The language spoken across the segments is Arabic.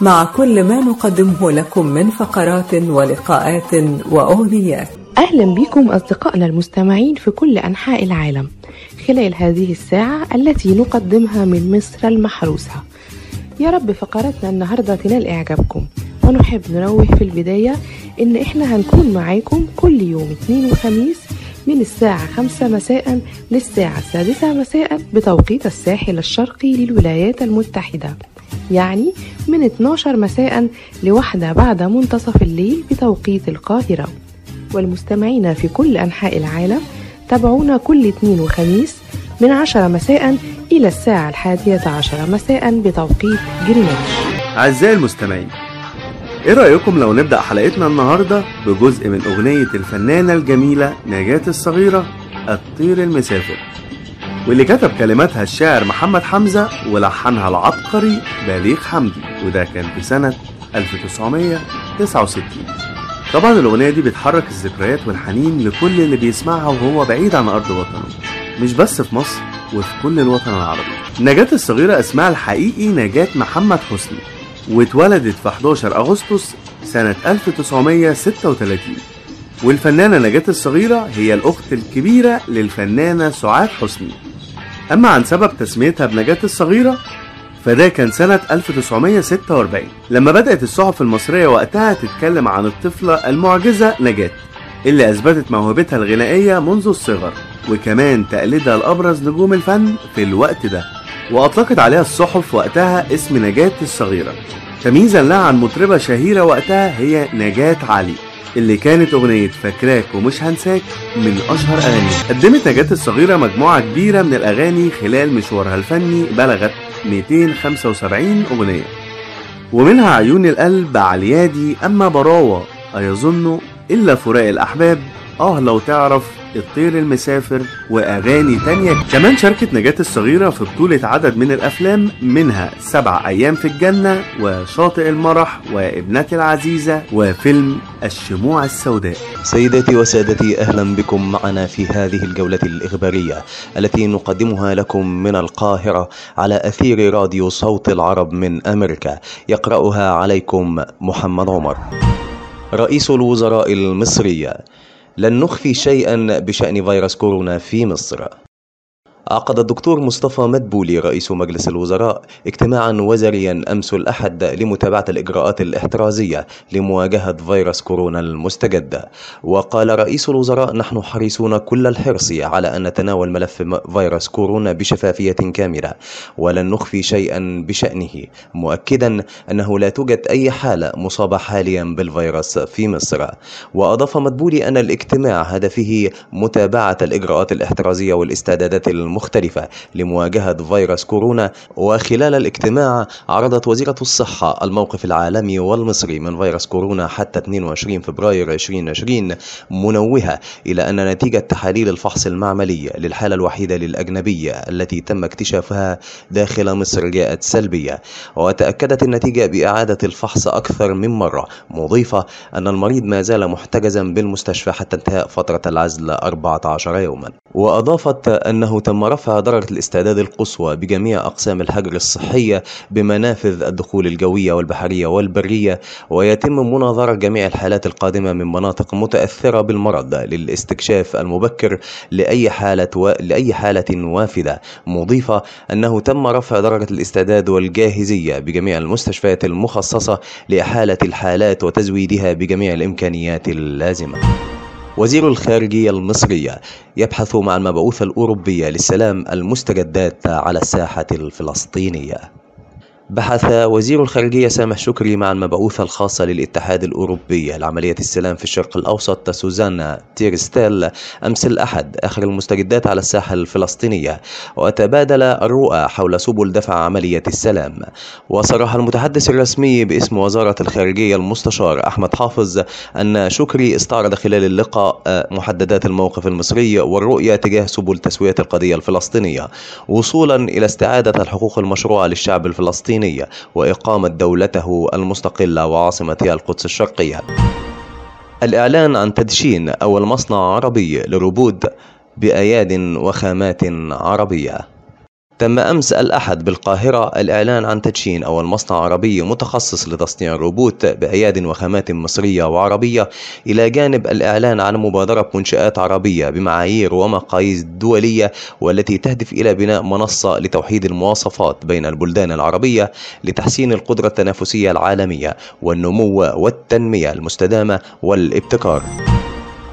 مع كل ما نقدمه لكم من فقرات ولقاءات وأغنيات. أهلا بكم أصدقائنا المستمعين في كل أنحاء العالم خلال هذه الساعة التي نقدمها من مصر المحروسة. يا رب فقراتنا النهاردة تنال إعجابكم. ونحب ننوه في البداية إن إحنا هنكون معاكم كل يوم اثنين وخميس من الساعة خمسة مساء للساعة السادسة مساء بتوقيت الساحل الشرقي للولايات المتحدة. يعني من 12 مساء لواحدة بعد منتصف الليل بتوقيت القاهرة. والمستمعين في كل أنحاء العالم تابعونا كل اثنين وخميس من 10 مساء إلى الساعة الحادية عشر مساء بتوقيت جرينتش أعزائي المستمعين إيه رأيكم لو نبدأ حلقتنا النهاردة بجزء من أغنية الفنانة الجميلة نجاة الصغيرة الطير المسافر؟ واللي كتب كلماتها الشاعر محمد حمزة ولحنها العبقري بليغ حمدي وده كان في سنة 1969 طبعا الأغنية دي بتحرك الذكريات والحنين لكل اللي بيسمعها وهو بعيد عن أرض وطنه مش بس في مصر وفي كل الوطن العربي. نجاة الصغيرة اسمها الحقيقي نجاة محمد حسني واتولدت في 11 أغسطس سنة 1936 والفنانة نجاة الصغيرة هي الأخت الكبيرة للفنانة سعاد حسني. أما عن سبب تسميتها بنجاة الصغيرة فده كان سنة 1946 لما بدأت الصحف المصرية وقتها تتكلم عن الطفلة المعجزة نجاة اللي أثبتت موهبتها الغنائية منذ الصغر وكمان تقليدها لأبرز نجوم الفن في الوقت ده. وأطلقت عليها الصحف وقتها اسم نجاة الصغيرة. تمييزا لها عن مطربة شهيرة وقتها هي نجاة علي. اللي كانت أغنية فاكراك ومش هنساك من أشهر أغانيها قدمت نجاة الصغيرة مجموعة كبيرة من الأغاني خلال مشوارها الفني بلغت 275 أغنية. ومنها عيون القلب عليادي أما براوة أيظن إلا فراق الأحباب آه لو تعرف الطير المسافر وأغاني تانية. كمان شاركت نجاة الصغيرة في بطولة عدد من الأفلام منها سبع أيام في الجنة وشاطئ المرح وابنتي العزيزة وفيلم الشموع السوداء. سيداتي وسادتي أهلا بكم معنا في هذه الجولة الإخبارية التي نقدمها لكم من القاهرة على أثير راديو صوت العرب من أمريكا. يقرأها عليكم محمد عمر. رئيس الوزراء المصري لن نخفي شيئا بشأن فيروس كورونا في مصر. عقد الدكتور مصطفى مدبولي رئيس مجلس الوزراء اجتماعا وزاريا أمس الأحد لمتابعة الإجراءات الإحترازية لمواجهة فيروس كورونا المستجد. وقال رئيس الوزراء نحن حريصون كل الحرص على أن نتناول ملف فيروس كورونا بشفافية كاملة ولن نخفي شيئا بشأنه مؤكدا أنه لا توجد أي حاله مصابه حاليا بالفيروس في مصر. وأضاف مدبولي أن الاجتماع هدفه متابعة الإجراءات الإحترازية والاستعدادات المختلفة لمواجهة فيروس كورونا وخلال الاجتماع عرضت وزيرة الصحة الموقف العالمي والمصري من فيروس كورونا حتى 22 فبراير 2020 منوهة إلى أن نتيجة تحاليل الفحص المعملي للحالة الوحيدة للأجنبية التي تم اكتشافها داخل مصر جاءت سلبية. وتأكدت النتيجة بإعادة الفحص أكثر من مرة. مضيفة أن المريض ما زال محتجزا بالمستشفى حتى انتهاء فترة العزل 14 يوما. وأضافت أنه تم رفع درجة الاستعداد القصوى بجميع أقسام الحجر الصحية بمنافذ الدخول الجوية والبحرية والبرية ويتم مناظرة جميع الحالات القادمة من مناطق متأثرة بالمرض للاستكشاف المبكر لأي حالة و... لأي حالة وافدة. مضيفة أنه تم رفع درجة الاستعداد والجاهزية بجميع المستشفيات المخصصة لإحالة الحالات وتزويدها بجميع الإمكانيات اللازمة. وزير الخارجية المصرية يبحث مع المبعوث الأوروبية للسلام المستجدات على الساحة الفلسطينية. بحث وزير الخارجية سامح شكري مع المبعوثة الخاصة للاتحاد الأوروبي. لعملية السلام في الشرق الأوسط سوزانا تيرستيل أمس الأحد آخر المستجدات على الساحة الفلسطينية. وتبادل الرؤى حول سبل دفع عملية السلام. وصرح المتحدث الرسمي باسم وزارة الخارجية المستشار أحمد حافظ أن شكري استعرض خلال اللقاء محددات الموقف المصري والرؤية تجاه سبل تسوية القضية الفلسطينية وصولا إلى استعادة الحقوق المشروعة للشعب الفلسطيني. الفلسطينية وإقامة دولته المستقلة وعاصمتها القدس الشرقية. الإعلان عن تدشين أول مصنع عربي لربود بأياد وخامات عربية. تم أمس الأحد بالقاهرة الإعلان عن تدشين أول مصنع عربي متخصص لتصنيع الروبوت بأياد وخامات مصرية وعربية إلى جانب الإعلان عن مبادرة منشآت عربية بمعايير ومقاييس دولية والتي تهدف إلى بناء منصة لتوحيد المواصفات بين البلدان العربية لتحسين القدرة التنافسية العالمية والنمو والتنمية المستدامة والابتكار.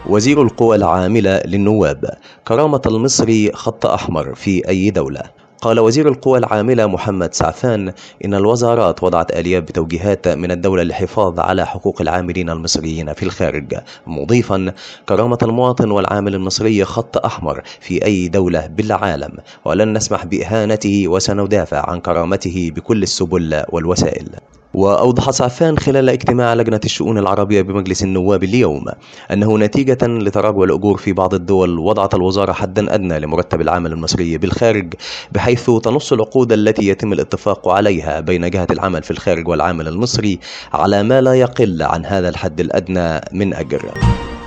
وزير القوى العاملة للنواب كرامة المصري خط أحمر في أي دولة قال وزير القوى العاملة محمد سعفان إن الوزارات وضعت آليات بتوجيهات من الدولة للحفاظ على حقوق العاملين المصريين في الخارج. مضيفا كرامة المواطن والعامل المصري خط أحمر في أي دولة بالعالم ولن نسمح بإهانته وسندافع عن كرامته بكل السبل والوسائل. وأوضح سعفان خلال اجتماع لجنة الشؤون العربية بمجلس النواب اليوم أنه نتيجة لتراجع الأجور في بعض الدول وضعت الوزارة حدا أدنى لمرتب العامل المصري بالخارج بحيث تنص العقود التي يتم الاتفاق عليها بين جهة العمل في الخارج والعامل المصري على ما لا يقل عن هذا الحد الأدنى من أجر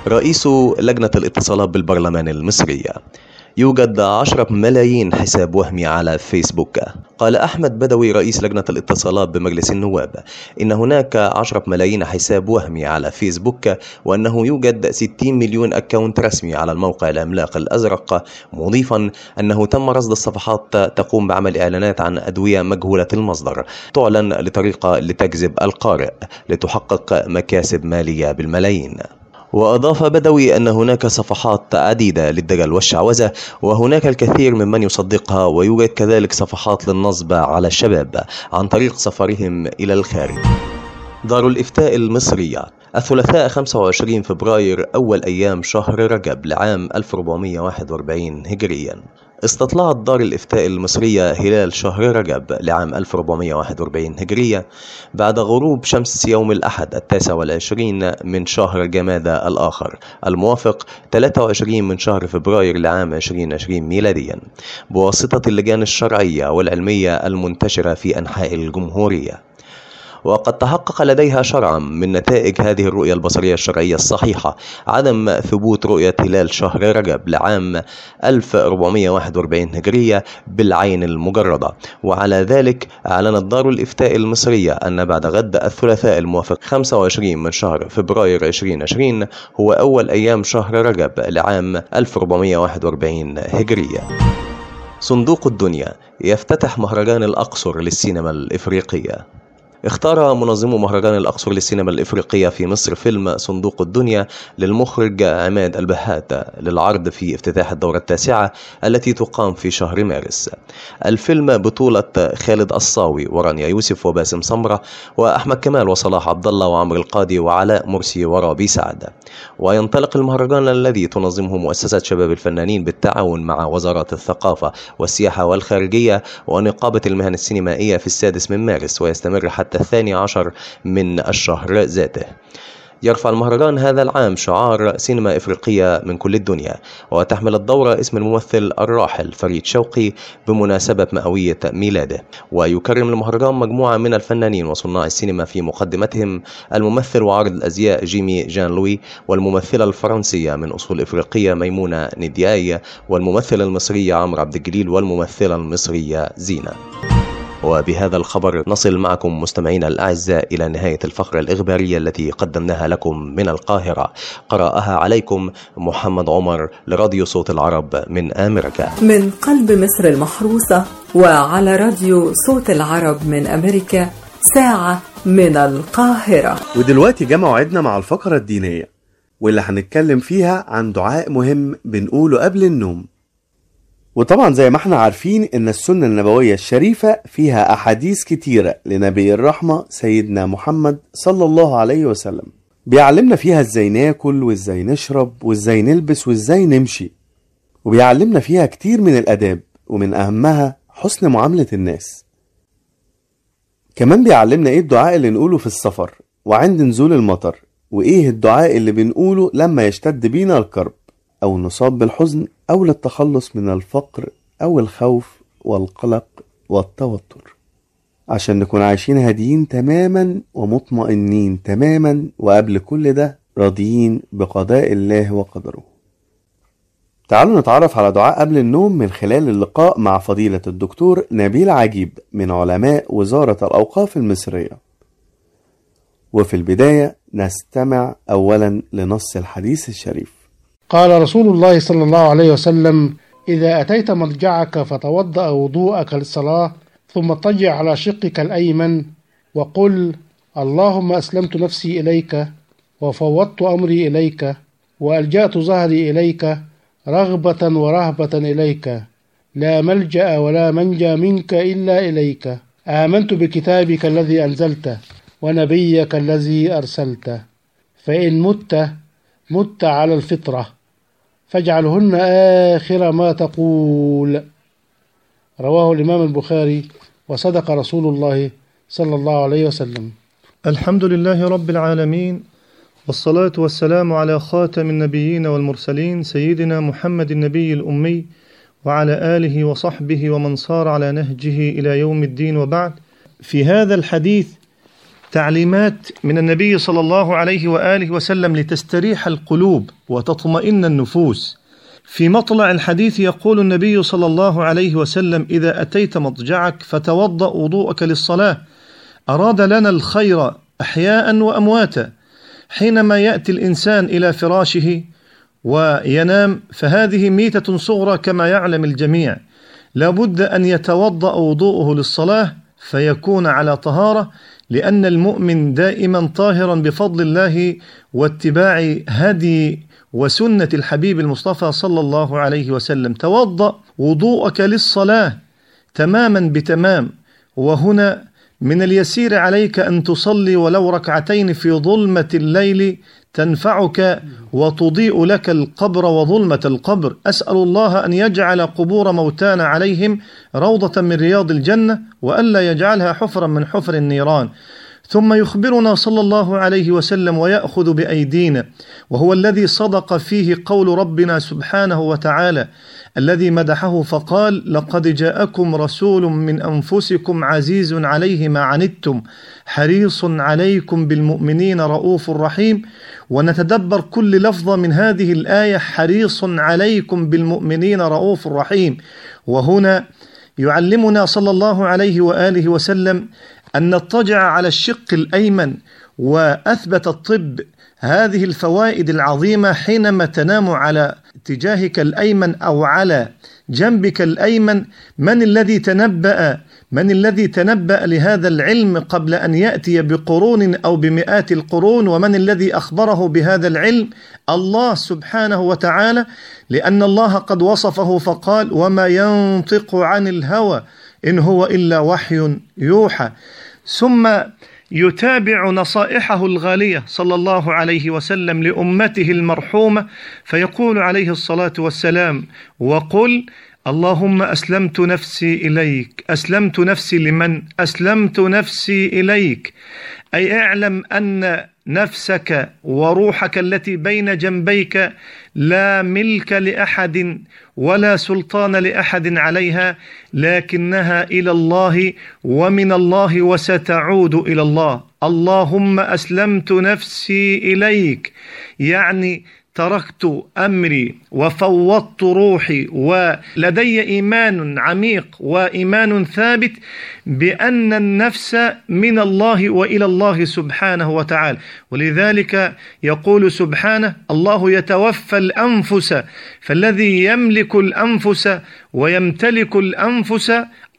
رئيس لجنة الاتصالات بالبرلمان المصري. يوجد عشرة ملايين حساب وهمي على فيسبوك. قال أحمد بدوي رئيس لجنة الاتصالات بمجلس النواب إن هناك عشرة ملايين حساب وهمي على فيسبوك وأنه يوجد 60 مليون أكاونت رسمي على الموقع العملاق الأزرق مضيفا أنه تم رصد الصفحات تقوم بعمل إعلانات عن أدوية مجهولة المصدر تعلن لطريقة لتجذب القارئ لتحقق مكاسب مالية بالملايين. وأضاف بدوي أن هناك صفحات عديدة للدجل والشعوذة وهناك الكثير ممن يصدقها ويوجد كذلك صفحات للنصب على الشباب عن طريق سفرهم إلى الخارج. دار الإفتاء المصرية الثلاثاء 25 فبراير أول أيام شهر رجب لعام 1441 هجريا. استطلعت دار الإفتاء المصرية هلال شهر رجب لعام 1441 هجرية بعد غروب شمس يوم الأحد التاسع والعشرين من شهر جمادى الآخر الموافق 23 من شهر فبراير لعام 2020 ميلاديا. بواسطة اللجان الشرعية والعلمية المنتشرة في أنحاء الجمهورية. وقد تحقق لديها شرعا من نتائج هذه الرؤية البصرية الشرعية الصحيحة عدم ثبوت رؤية هلال شهر رجب لعام 1441 هجرية بالعين المجردة. وعلى ذلك أعلنت دار الإفتاء المصرية أن بعد غد الثلاثاء الموافق 25 من شهر فبراير 2020 هو أول أيام شهر رجب لعام 1441 هجرية. صندوق الدنيا يفتتح مهرجان الأقصر للسينما الإفريقية. اختار منظمو مهرجان الأقصر للسينما الإفريقية في مصر فيلم صندوق الدنيا للمخرج عماد البهات للعرض في افتتاح الدورة التاسعة التي تقام في شهر مارس. الفيلم بطولة خالد الصاوي ورانيا يوسف وباسم سمرة وأحمد كمال وصلاح عبد الله وعمرو القاضي وعلاء مرسي ورابي سعد. وينطلق المهرجان الذي تنظمه مؤسسة شباب الفنانين بالتعاون مع وزارات الثقافة والسياحة والخارجية ونقابة المهن السينمائية في السادس من مارس ويستمر حتى الثاني عشر من الشهر ذاته. يرفع المهرجان هذا العام شعار سينما إفريقية من كل الدنيا وتحمل الدورة اسم الممثل الراحل فريد شوقي بمناسبة مئوية ميلاده. ويكرم المهرجان مجموعة من الفنانين وصناع السينما في مقدمتهم الممثل وعارض الأزياء جيمي جان لوي والممثلة الفرنسية من أصول إفريقية ميمونة ندياي والممثل المصري عمرو عبد الجليل والممثلة المصرية زينة. وبهذا الخبر نصل معكم مستمعينا الأعزاء إلى نهاية الفقرة الإخبارية التي قدمناها لكم من القاهرة. قرأها عليكم محمد عمر لراديو صوت العرب من أمريكا. من قلب مصر المحروسة وعلى راديو صوت العرب من أمريكا ساعة من القاهرة. ودلوقتي جه موعدنا مع الفقرة الدينية واللي هنتكلم فيها عن دعاء مهم بنقوله قبل النوم. وطبعا زي ما إحنا عارفين إن السنة النبوية الشريفة فيها أحاديث كتيرة لنبي الرحمة سيدنا محمد صلى الله عليه وسلم. بيعلمنا فيها إزاي ناكل وإزاي نشرب وإزاي نلبس وإزاي نمشي. وبيعلمنا فيها كتير من الأداب ومن أهمها حسن معاملة الناس. كمان بيعلمنا إيه الدعاء اللي نقوله في السفر وعند نزول المطر وإيه الدعاء اللي بنقوله لما يشتد بينا الكرب أو نصاب بالحزن أو للتخلص من الفقر أو الخوف والقلق والتوتر. عشان نكون عايشين هاديين تماما ومطمئنين تماما وقبل كل ده راضيين بقضاء الله وقدره. تعالوا نتعرف على دعاء قبل النوم من خلال اللقاء مع فضيلة الدكتور نبيل عجيب من علماء وزارة الأوقاف المصرية. وفي البداية نستمع أولا لنص الحديث الشريف. قال رسول الله صلى الله عليه وسلم إذا أتيت مضجعك فتوضأ وضوءك للصلاة ثم اضطجع على شقك الأيمن وقل اللهم أسلمت نفسي إليك وفوضت أمري إليك وألجأت ظهري إليك رغبة ورهبة إليك لا ملجأ ولا منجى منك إلا إليك. آمنت بكتابك الذي أنزلته ونبيك الذي أرسلته. فإن مت مت على الفطرة. فاجعلهن آخر ما تقول. رواه الإمام البخاري وصدق رسول الله صلى الله عليه وسلم. الحمد لله رب العالمين والصلاة والسلام على خاتم النبيين والمرسلين سيدنا محمد النبي الأمي وعلى آله وصحبه ومن صار على نهجه إلى يوم الدين وبعد. في هذا الحديث تعليمات من النبي صلى الله عليه وآله وسلم لتستريح القلوب وتطمئن النفوس. في مطلع الحديث يقول النبي صلى الله عليه وسلم إذا أتيت مضجعك فتوضأ وضوءك للصلاة. أراد لنا الخير أحياء وأمواتا. حينما يأتي الإنسان إلى فراشه وينام فهذه ميتة صغرى كما يعلم الجميع. لابد أن يتوضأ وضوءه للصلاة فيكون على طهارة. لأن المؤمن دائما طاهرا بفضل الله واتباع هدي وسنة الحبيب المصطفى صلى الله عليه وسلم. توضأ وضوءك للصلاة تماما بتمام. وهنا من اليسير عليك أن تصلي ولو ركعتين في ظلمة الليل تنفعك وتضيء لك القبر وظلمة القبر. أسأل الله أن يجعل قبور موتانا عليهم روضة من رياض الجنة وألا يجعلها حفرا من حفر النيران. ثم يخبرنا صلى الله عليه وسلم ويأخذ بأيدينا وهو الذي صدق فيه قول ربنا سبحانه وتعالى الذي مدحه فقال لقد جاءكم رسول من أنفسكم عزيز عليه ما عنتم حريص عليكم بالمؤمنين رؤوف رحيم ونتدبر كل لفظة من هذه الآية حريص عليكم بالمؤمنين رؤوف رحيم وهنا يعلمنا صلى الله عليه وآله وسلم أن نضطجع على الشق الأيمن وأثبت الطب هذه الفوائد العظيمة حينما تنام على اتجاهك الأيمن أو على جنبك الأيمن. من الذي تنبأ؟ من الذي تنبأ لهذا العلم قبل أن يأتي بقرون أو بمئات القرون؟ ومن الذي أخبره بهذا العلم؟ الله سبحانه وتعالى. لأن الله قد وصفه فقال وما ينطق عن الهوى إن هو إلا وحي يوحى ثم يتابع نصائحه الغالية صلى الله عليه وسلم لأمته المرحومة فيقول عليه الصلاة والسلام وقل اللهم أسلمت نفسي إليك أسلمت نفسي لمن؟ أسلمت نفسي إليك. أي اعلم أن نفسك وروحك التي بين جنبيك لا ملك لأحد ولا سلطان لأحد عليها لكنها إلى الله ومن الله وستعود إلى الله. اللهم أسلمت نفسي إليك. يعني تركت أمري وفوضت روحي ولدي إيمان عميق وإيمان ثابت بأن النفس من الله وإلى الله سبحانه وتعالى. ولذلك يقول سبحانه الله يتوفى الأنفس فالذي يملك الأنفس ويمتلك الأنفس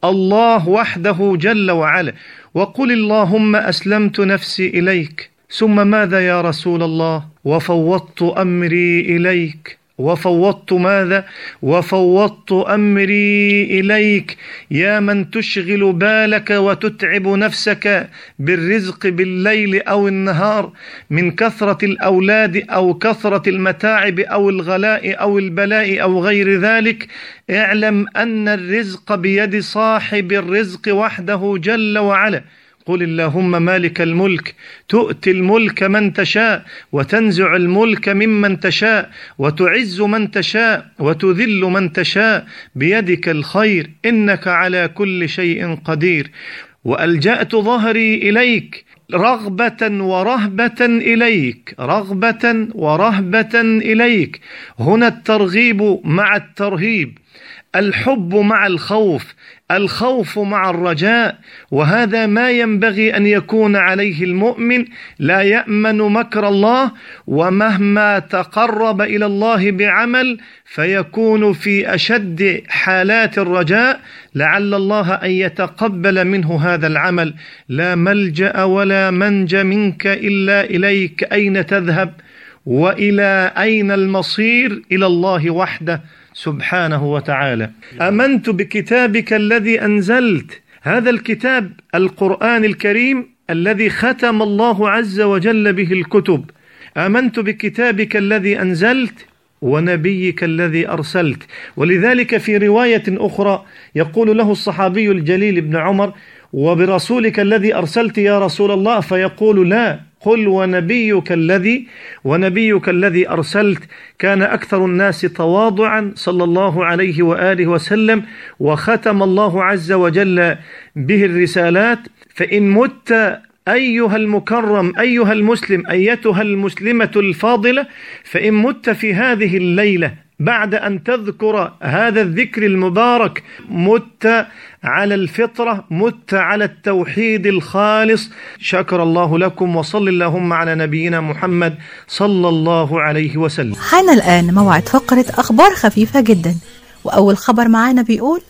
الله وحده جل وعلا. وقل اللهم أسلمت نفسي إليك ثم ماذا يا رسول الله؟ وفوضت أمري إليك. وفوضت ماذا؟ وفوضت أمري إليك. يا من تشغل بالك وتتعب نفسك بالرزق بالليل أو النهار من كثرة الأولاد أو كثرة المتاعب أو الغلاء أو البلاء أو غير ذلك اعلم أن الرزق بيد صاحب الرزق وحده جل وعلا. قل اللهم مالك الملك تؤتي الملك من تشاء وتنزع الملك ممن تشاء وتعز من تشاء وتذل من تشاء. بيدك الخير انك على كل شيء قدير. والجات ظهري اليك رغبة ورهبة إليك رغبة ورهبة إليك. هنا الترغيب مع الترهيب الحب مع الخوف. الخوف مع الرجاء وهذا ما ينبغي أن يكون عليه المؤمن. لا يأمن مكر الله ومهما تقرب إلى الله بعمل فيكون في أشد حالات الرجاء. لعل الله أن يتقبل منه هذا العمل. لا ملجأ ولا منج منك إلا إليك أين تذهب وإلى أين المصير؟ إلى الله وحده. سبحانه وتعالى. آمنت بكتابك الذي أنزلت. هذا الكتاب القرآن الكريم الذي ختم الله عز وجل به الكتب. آمنت بكتابك الذي أنزلت ونبيك الذي أرسلت. ولذلك في رواية أخرى يقول له الصحابي الجليل ابن عمر وبرسولك الذي أرسلت يا رسول الله؟ فيقول لا. قل ونبيك الذي ونبيك الذي أرسلت. كان أكثر الناس تواضعا صلى الله عليه وآله وسلم وختم الله عز وجل به الرسالات. فإن مت أيها المكرم أيها المسلم أيتها المسلمة الفاضلة فإن مت في هذه الليلة بعد أن تذكر هذا الذكر المبارك مت على الفطرة مت على التوحيد الخالص. شكر الله لكم وصل اللهم على نبينا محمد صلى الله عليه وسلم. حان الآن موعد فقرة أخبار خفيفة جدا. وأول خبر معانا بيقول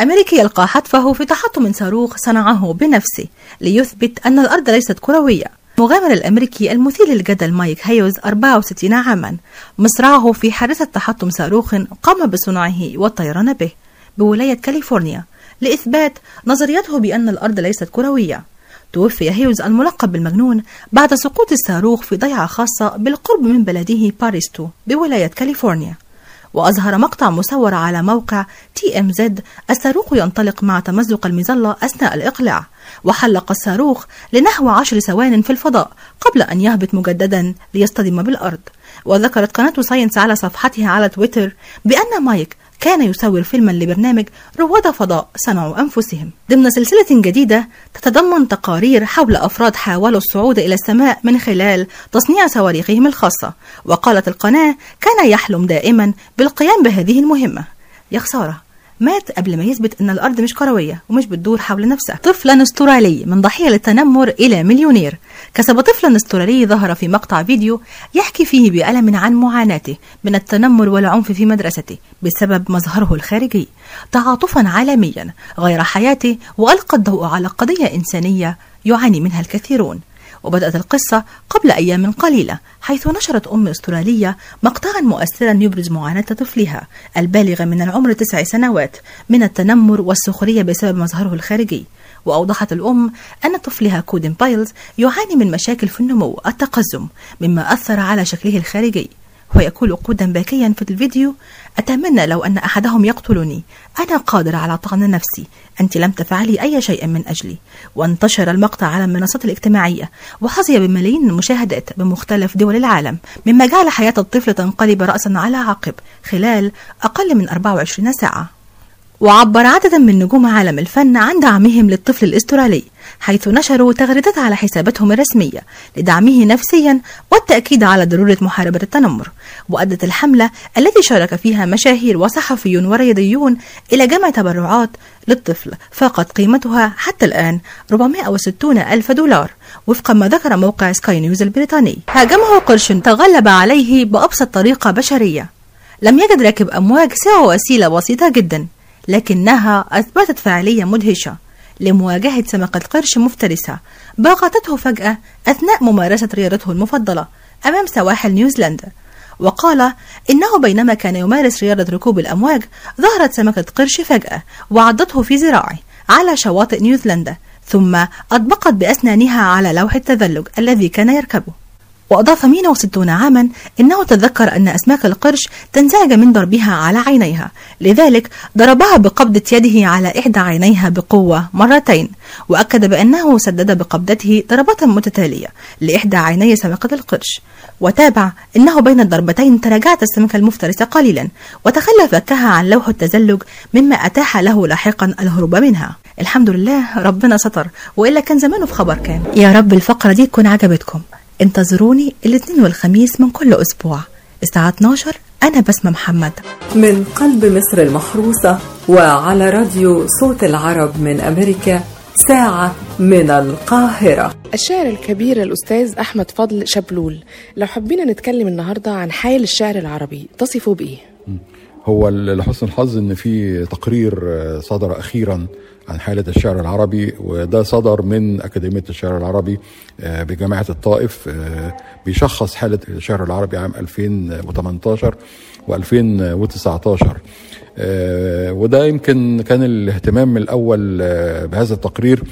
أمريكي يلقى حتفه في تحطم صاروخ صنعه بنفسه ليثبت أن الأرض ليست كروية. المغامر الأمريكي المثير للجدل مايك هيوز 64 عاما. مصرعه في حادثة تحطم صاروخ قام بصنعه والطيران به. بولاية كاليفورنيا. لإثبات نظريته بأن الأرض ليست كروية. توفي هيوز الملقب بالمجنون بعد سقوط الصاروخ في ضيعة خاصة بالقرب من بلده بارستو بولاية كاليفورنيا. وأظهر مقطع مصور على موقع TMZ الصاروخ ينطلق مع تمزق المظلة أثناء الإقلاع. وحلق الصاروخ لنحو عشر ثوان في الفضاء قبل أن يهبط مجددا ليصطدم بالأرض. وذكرت قناة Science على صفحتها على تويتر بأن مايك كان يصور فيلما لبرنامج رواد فضاء صنعوا أنفسهم. ضمن سلسلة جديدة تتضمن تقارير حول أفراد حاولوا الصعود إلى السماء من خلال تصنيع صواريخهم الخاصة. وقالت القناة كان يحلم دائما بالقيام بهذه المهمة. يا خسارة مات قبل ما يثبت إن الأرض مش كروية ومش بتدور حول نفسها. طفلا استرالي من ضحية للتنمر إلى مليونير. كسب طفلا استرالي ظهر في مقطع فيديو يحكي فيه بألم عن معاناته من التنمر والعنف في مدرسته بسبب مظهره الخارجي. تعاطفا عالميا غير حياته وألقى الضوء على قضية إنسانية يعاني منها الكثيرون. وبدأت القصة قبل أيام قليلة حيث نشرت أم أسترالية مقطعا مؤثرا يبرز معاناة طفلها البالغ من العمر تسع سنوات من التنمر والسخرية بسبب مظهره الخارجي. وأوضحت الأم أن طفلها كودن بايلز يعاني من مشاكل في النمو التقزم مما أثر على شكله الخارجي. ويقول كودن باكيا في الفيديو أتمنى لو أن أحدهم يقتلني. أنا قادر على طعن نفسي. أنت لم تفعلي أي شيء من أجلي. وانتشر المقطع على المنصات الاجتماعية. وحظي بملايين المشاهدات بمختلف دول العالم. مما جعل حياة الطفل تنقلب رأسا على عقب. خلال أقل من 24 ساعة. وعبر عدد من نجوم عالم الفن عن دعمهم للطفل الأسترالي حيث نشروا تغريدات على حساباتهم الرسمية لدعمه نفسيا والتأكيد على ضرورة محاربة التنمر وأدت الحملة التي شارك فيها مشاهير وصحفيون ورياضيون إلى جمع تبرعات للطفل فاقت قيمتها حتى الآن 460 ألف دولار وفق ما ذكر موقع سكاي نيوز البريطاني. هاجمه قرش تغلب عليه بأبسط طريقة بشرية. لم يجد راكب أمواج سوى وسيلة بسيطة جدا. لكنها أثبتت فعالية مدهشة لمواجهة سمكة قرش مفترسة باغتته فجأة أثناء ممارسة رياضته المفضلة أمام سواحل نيوزيلندا. وقال إنه بينما كان يمارس رياضة ركوب الأمواج ظهرت سمكة قرش فجأة وعضته في ذراعه على شواطئ نيوزيلندا ثم أطبقت بأسنانها على لوح التزلج الذي كان يركبه. وأضاف 160 عاما إنه تذكر أن أسماك القرش تنزعج من ضربها على عينيها لذلك ضربها بقبضة يده على إحدى عينيها بقوة مرتين وأكد بأنه سدد بقبضته ضربات متتالية لإحدى عيني سمكة القرش. وتابع إنه بين الضربتين تراجعت السمكة المفترسة قليلا وتخلى فكها عن لوح التزلج مما أتاح له لاحقا الهروب منها. الحمد لله ربنا ستر وإلا كان زمانه في خبر كان. يا رب الفقرة دي تكون عجبتكم. انتظروني الاثنين والخميس من كل أسبوع. الساعة 12 أنا بسمة محمد. من قلب مصر المحروسة وعلى راديو صوت العرب من أمريكا ساعة من القاهرة. الشاعر الكبير الأستاذ أحمد فضل شبلول. لو حبينا نتكلم النهاردة عن حال الشعر العربي تصفه بإيه؟ هو لحسن الحظ إن في تقرير صدر أخيرا عن حالة الشعر العربي وده صدر من أكاديمية الشعر العربي بجامعة الطائف بيشخص حالة الشعر العربي عام 2018 و2019 وده يمكن كان الاهتمام الأول بهذا التقرير.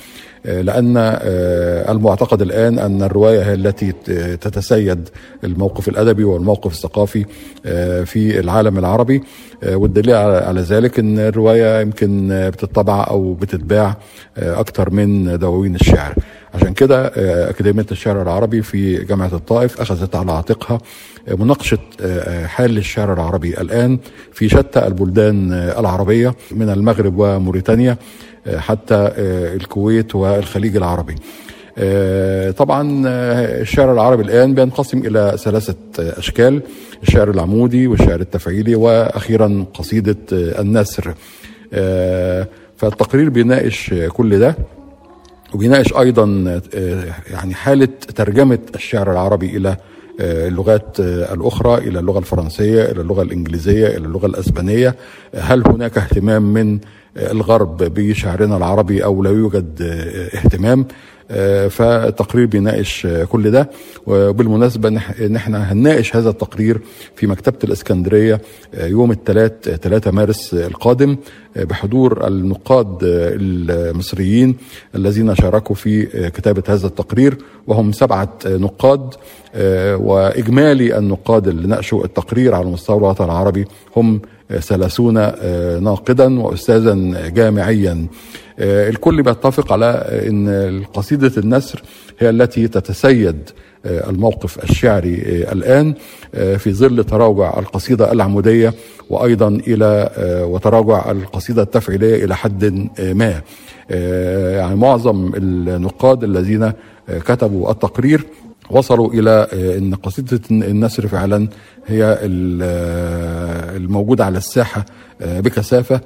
لأن المعتقد الآن أن الرواية هي التي تتسيد الموقف الأدبي والموقف الثقافي في العالم العربي. والدليل على ذلك أن الرواية يمكن بتطبع أو بتتباع أكثر من دواوين الشعر. عشان كده أكاديمية الشعر العربي في جامعة الطائف أخذت على عاتقها مناقشة حال الشعر العربي. الآن في شتى البلدان العربية من المغرب وموريتانيا حتى الكويت والخليج العربي. طبعا الشعر العربي الآن بينقسم إلى ثلاثة أشكال الشعر العمودي والشعر التفعيلي وأخيرا قصيدة النسر فالتقرير بيناقش كل ده وبيناقش أيضا يعني حالة ترجمة الشعر العربي إلى اللغات الأخرى إلى اللغة الفرنسية إلى اللغة الإنجليزية إلى اللغة الأسبانية. هل هناك اهتمام من الغرب بشعرنا العربي أو لا يوجد اهتمام فالتقرير بيناقش كل ده. وبالمناسبة ان إحنا هنناقش هذا التقرير في مكتبة الإسكندرية يوم الثلاث 3 مارس القادم بحضور النقاد المصريين الذين شاركوا في كتابة هذا التقرير وهم سبعة نقاد وإجمالي النقاد اللي ناقشوا التقرير على مستوى الوطن العربي هم ثلاثون ناقدا وأستاذا جامعيا. الكل بيتفق على إن قصيدة النسر هي التي تتسيد الموقف الشعري الآن في ظل تراجع القصيدة العمودية وأيضا إلى وتراجع القصيدة التفعيلية إلى حد ما. يعني معظم النقاد الذين كتبوا التقرير وصلوا إلى إن قصيدة النسر فعلا هي الموجودة على الساحة بكثافة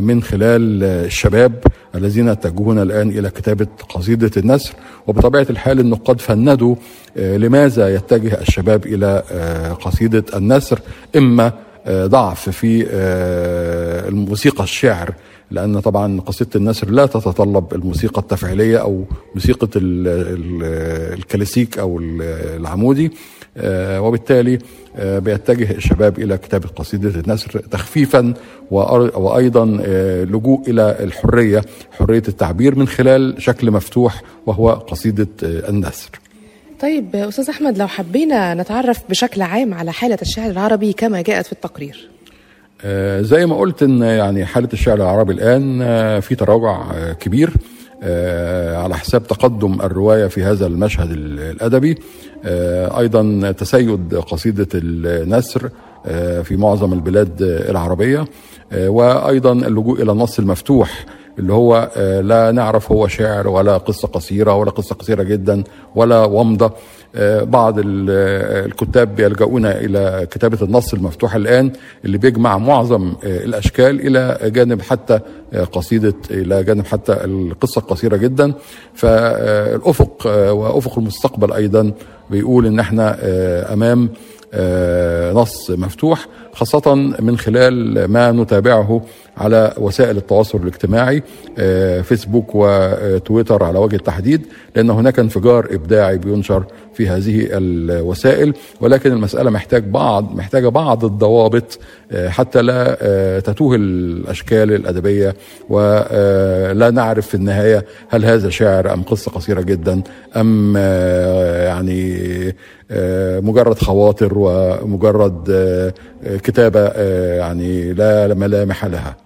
من خلال الشباب الذين يتجهون الآن إلى كتابة قصيدة النسر. وبطبيعة الحال النقاد فندوا لماذا يتجه الشباب إلى قصيدة النسر إما ضعف في الموسيقى الشعر لأن طبعا قصيدة النسر لا تتطلب الموسيقى التفعيلية أو موسيقى الكلاسيك أو العمودي. وبالتالي بيتجه الشباب إلى كتابة قصيدة النسر تخفيفا وأيضا لجوء إلى الحرية حرية التعبير من خلال شكل مفتوح وهو قصيدة النسر. طيب أستاذ أحمد لو حبينا نتعرف بشكل عام على حالة الشعر العربي كما جاءت في التقرير. زي ما قلت إن يعني حالة الشعر العربي الآن في تراجع كبير على حساب تقدم الرواية في هذا المشهد الأدبي. أيضا تسيد قصيدة النسر في معظم البلاد العربية. وأيضا اللجوء إلى النص المفتوح اللي هو لا نعرف هو شعر ولا قصة قصيرة ولا قصة قصيرة جدا ولا ومضة. بعض الكتاب بيلجؤون إلى كتابة النص المفتوح الآن اللي بيجمع معظم الأشكال إلى جانب حتى قصيدة إلى جانب حتى القصة القصيرة جدا. فالأفق وأفق المستقبل أيضا بيقول إن إحنا أمام نص مفتوح خاصة من خلال ما نتابعه على وسائل التواصل الاجتماعي فيسبوك وتويتر على وجه التحديد لأن هناك انفجار إبداعي بينشر في هذه الوسائل ولكن المسألة محتاج بعض محتاجة بعض الضوابط آه، حتى لا آه، تتوه الأشكال الأدبية ولا نعرف في النهاية هل هذا شعر أم قصة قصيرة جدا آه، يعني آه، مجرد خواطر ومجرد آه، آه، آه، يعني لا ملامح لها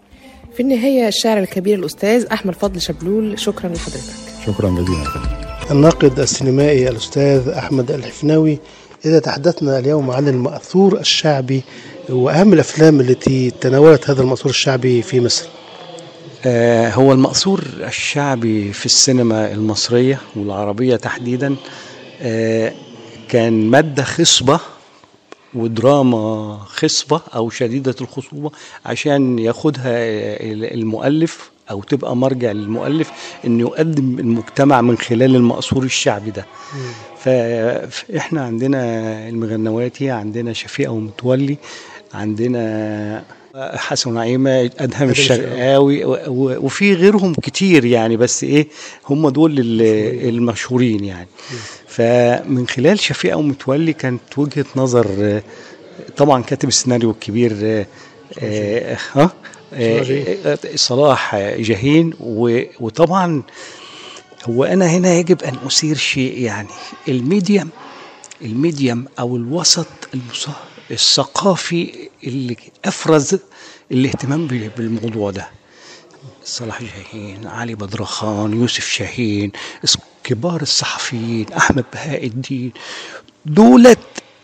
في النهاية الشاعر الكبير الأستاذ أحمد فضل شبلول شكرا لحضرتك شكرا جزيلا. الناقد السينمائي الأستاذ أحمد الحفناوي إذا تحدثنا اليوم عن المأثور الشعبي وأهم الأفلام التي تناولت هذا المأثور الشعبي في مصر. آه، هو المأثور الشعبي في السينما المصرية والعربية تحديدا آه، كان مادة خصبة ودراما خصبة أو شديدة الخصوبة عشان ياخدها المؤلف أو تبقى مرجع للمؤلف إنه يقدم المجتمع من خلال المأثور الشعبي ده. فإحنا عندنا المغنواتي عندنا شفيقة ومتولي عندنا حسن نعيمة أدهم الشرقاوي وفي غيرهم كتير يعني بس إيه هم دول ال- المشهورين يعني. فمن خلال شفيقة ومتولي كانت وجهة نظر آه، طبعا كاتب السيناريو الكبير آه، آه، ها؟ صلاح جاهين وطبعا هو أنا هنا يجب أن أثير شيء يعني ال medium ال medium أو الوسط الثقافي اللي أفرز الاهتمام بال- بالموضوع ده. صلاح جاهين علي بدرخان يوسف شاهين كبار الصحفيين أحمد بهاء الدين دولت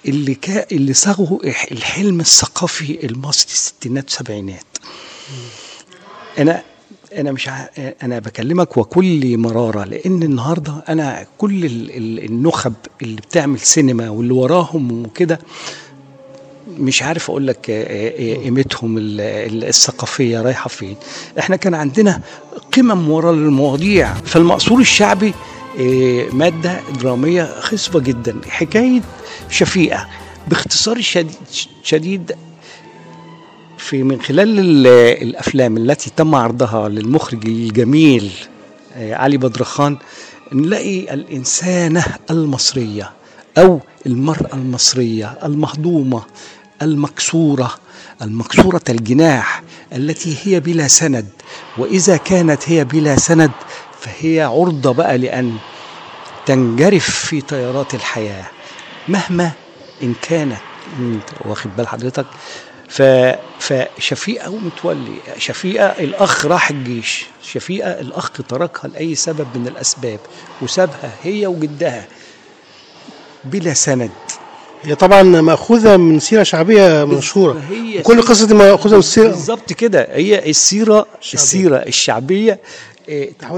اللي كا اللي صاغوا الح- الحلم الثقافي المصري الستينات والسبعينات. أنا أنا مش ع... أنا بكلمك وكل مرارة لأن النهارده أنا كل ال- ال- النخب اللي بتعمل سينما واللي وراهم وكده مش عارف أقول لك آه، آه، قيمتهم ال- ال- الثقافية رايحة فين. إحنا كان عندنا قمم ورا المواضيع فالمقصور الشعبي آه، مادة درامية خصبة جدا حكاية شفيقة. باختصار شديد, شديد في من خلال ال- الأفلام التي تم عرضها للمخرج الجميل آه، علي بدرخان نلاقي الإنسانة المصرية أو المرأة المصرية المهضومة المكسورة المكسورة الجناح التي هي بلا سند. وإذا كانت هي بلا سند فهي عرضة بقى لأن تنجرف في تيارات الحياة. مهما إن كانت انت واخد بال حضرتك؟ ف فشفيقه ومتولي. شفيقه الأخ راح الجيش. شفيقه الأخ تركها لأي سبب من الأسباب وسابها هي وجدها بلا سند. هي طبعا مأخوذة من سيرة شعبية مشهورة. هي كل قصة دي مأخوذة من السيرة بالظبط كده. هي السيرة السيرة الشعبية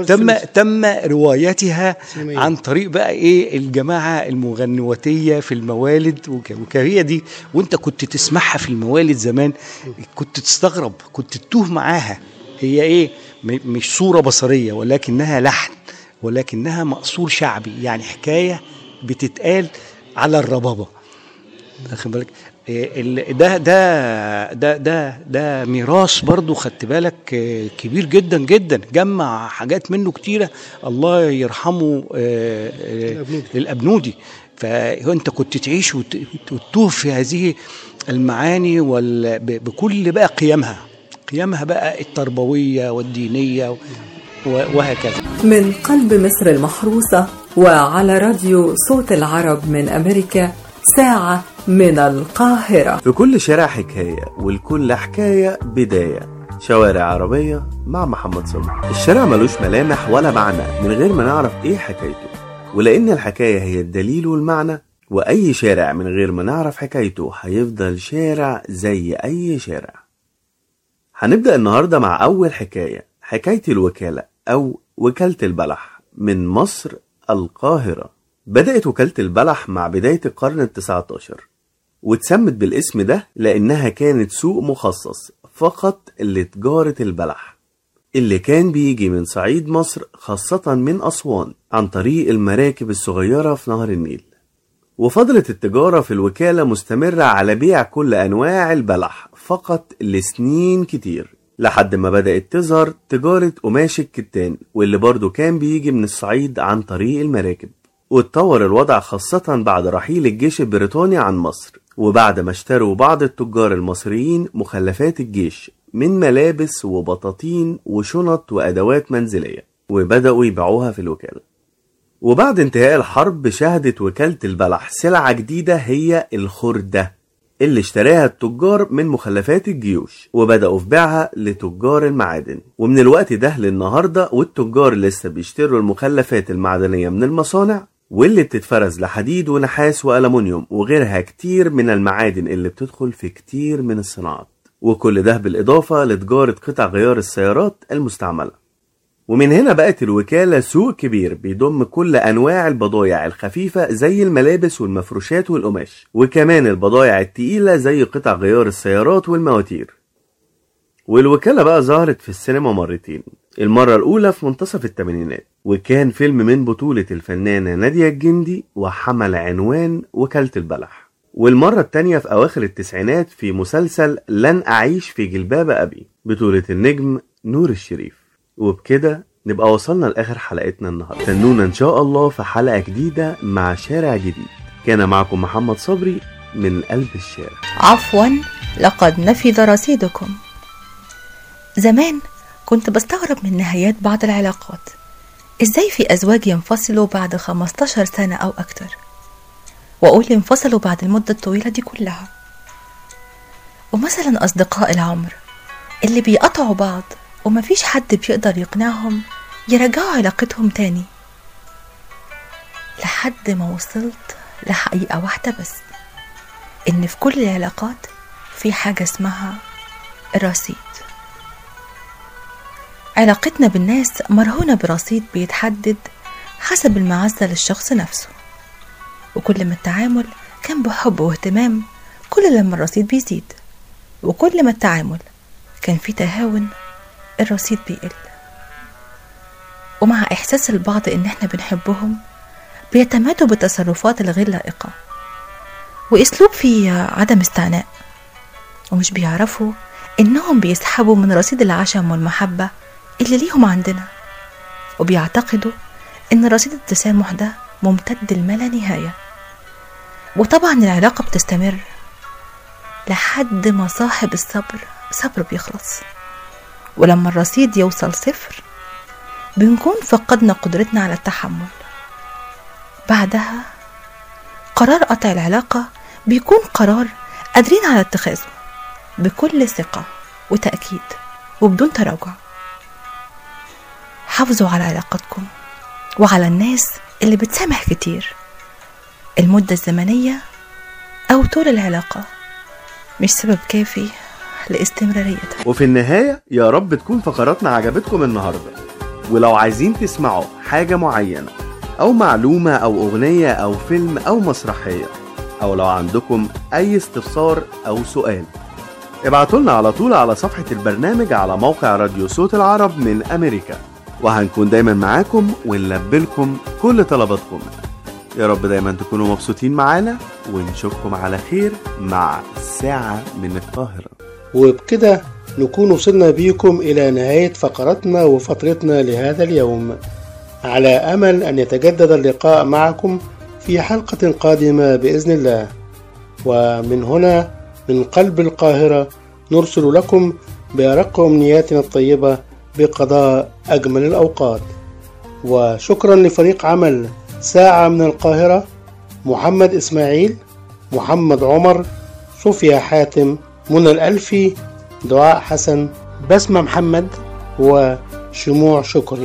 تم فيلم. تم روايتها. عن طريق بقى إيه الجماعة المغنواتيه في الموالد وكهي دي وأنت كنت تسمعها في الموالد زمان كنت تستغرب كنت تتوه معاها هي إيه مش صورة بصرية ولكنها لحن ولكنها مقصور شعبي يعني حكاية بتتقال على الربابة واخد بالك إيه ال- ده ده ده ده ده ميراث برضو خدت بالك آه، كبير جدا جدا جمع حاجات منه كتيرة الله يرحمه آه، آه، الابنودي فانت كنت تعيش وت- وتتوه في هذه المعاني وال- بكل بقى قيمها قيمها بقى التربوية والدينية وهكذا. من قلب مصر المحروسة وعلى راديو صوت العرب من أمريكا ساعة من القاهرة. في كل شارع حكاية ولكل حكاية بداية. شوارع عربية مع محمد صبري الشارع ملوش ملامح ولا معنى من غير ما نعرف إيه حكايته. ولأن الحكاية هي الدليل والمعنى وأي شارع من غير ما نعرف حكايته هيفضل شارع زي أي شارع. هنبدأ النهاردة مع أول حكاية حكاية الوكالة أو وكالة البلح من مصر القاهرة. بدأت وكالة البلح مع بداية القرن التسعة عشر واتسمت بالاسم ده لأنها كانت سوق مخصص فقط لتجارة البلح اللي كان بيجي من صعيد مصر خاصة من أسوان عن طريق المراكب الصغيرة في نهر النيل. وفضلت التجارة في الوكالة مستمرة على بيع كل أنواع البلح فقط لسنين كتير لحد ما بدأت تظهر تجارة قماش الكتان واللي برضو كان بيجي من الصعيد عن طريق المراكب. واتطور الوضع خاصة بعد رحيل الجيش البريطاني عن مصر. وبعد ما اشتروا بعض التجار المصريين مخلفات الجيش من ملابس وبطاطين وشنط وأدوات منزلية وبدأوا يبيعوها في الوكالة. وبعد انتهاء الحرب شهدت وكالة البلح سلعة جديدة هي الخردة اللي اشتراها التجار من مخلفات الجيوش وبدأوا في بيعها لتجار المعادن. ومن الوقت ده للنهاردة والتجار لسه بيشتروا المخلفات المعدنية من المصانع واللي بتتفرز لحديد ونحاس وألمونيوم وغيرها كتير من المعادن اللي بتدخل في كتير من الصناعات. وكل ده بالإضافة لتجارة قطع غيار السيارات المستعملة. ومن هنا بقت الوكالة سوق كبير بيضم كل أنواع البضايع الخفيفة زي الملابس والمفروشات والقماش وكمان البضايع التقيلة زي قطع غيار السيارات والمواتير. والوكالة بقى ظهرت في السينما مرتين. المرة الأولى في منتصف الثمانينات وكان فيلم من بطولة الفنانة نادية الجندي وحمل عنوان وكالة البلح. والمرة التانية في أواخر التسعينات في مسلسل لن أعيش في جلباب أبي بطولة النجم نور الشريف. وبكده نبقى وصلنا لآخر حلقتنا النهاردة. استنونا إن شاء الله في حلقة جديدة مع شارع جديد. كان معكم محمد صبري من قلب الشارع. عفوا لقد نفذ رصيدكم. زمان كنت بستغرب من نهايات بعض العلاقات. إزاي في أزواج ينفصلوا بعد 15 سنة أو أكتر؟ واقول انفصلوا بعد المدة الطويلة دي كلها. ومثلا أصدقاء العمر اللي بيقطعوا بعض ومفيش حد بيقدر يقنعهم يرجعوا علاقتهم تاني. لحد ما وصلت لحقيقة واحدة بس إن في كل العلاقات في حاجة اسمها الرصيد. علاقتنا بالناس مرهونة برصيد بيتحدد حسب المعزة للشخص نفسه. وكل ما التعامل كان بحب واهتمام كل لما الرصيد بيزيد. وكل ما التعامل كان فيه تهاون الرصيد بيقل. ومع إحساس البعض إن إحنا بنحبهم بيتمادوا بالتصرفات الغير لائقة. وأسلوب فيه عدم استعناء. ومش بيعرفوا إنهم بيسحبوا من رصيد العشم والمحبة اللي ليهم عندنا. وبيعتقدوا إن رصيد التسامح ده ممتد لما نهاية. وطبعا العلاقة بتستمر لحد ما صاحب الصبر صبر بيخلص. ولما الرصيد يوصل صفر بنكون فقدنا قدرتنا على التحمل. بعدها قرار قطع العلاقة بيكون قرار قادرين على اتخاذه بكل ثقة وتأكيد وبدون تراجع. حافظوا على علاقتكم وعلى الناس اللي بتسامح كتير. المدة الزمنية أو طول العلاقة مش سبب كافي لاستمراريتها. وفي النهاية يا رب تكون فقراتنا عجبتكم النهاردة. ولو عايزين تسمعوا حاجة معينة أو معلومة أو أغنية أو فيلم أو مسرحية أو لو عندكم أي استفسار أو سؤال ابعتوا لنا على طول على صفحة البرنامج على موقع راديو صوت العرب من أمريكا. وهنكون دايما معاكم ونلبي لكم كل طلباتكم. يا رب دايما تكونوا مبسوطين معانا ونشوفكم على خير مع ساعة من القاهرة. وبكده نكون وصلنا بيكم إلى نهاية فقرتنا وفترتنا لهذا اليوم. على أمل أن يتجدد اللقاء معكم في حلقة قادمة بإذن الله. ومن هنا من قلب القاهرة نرسل لكم بأرق أمنياتنا الطيبة بقضاء أجمل الأوقات. وشكرا لفريق عمل ساعة من القاهرة محمد إسماعيل محمد عمر صوفيا حاتم منى الألفي دعاء حسن بسمة محمد وشموع شكري.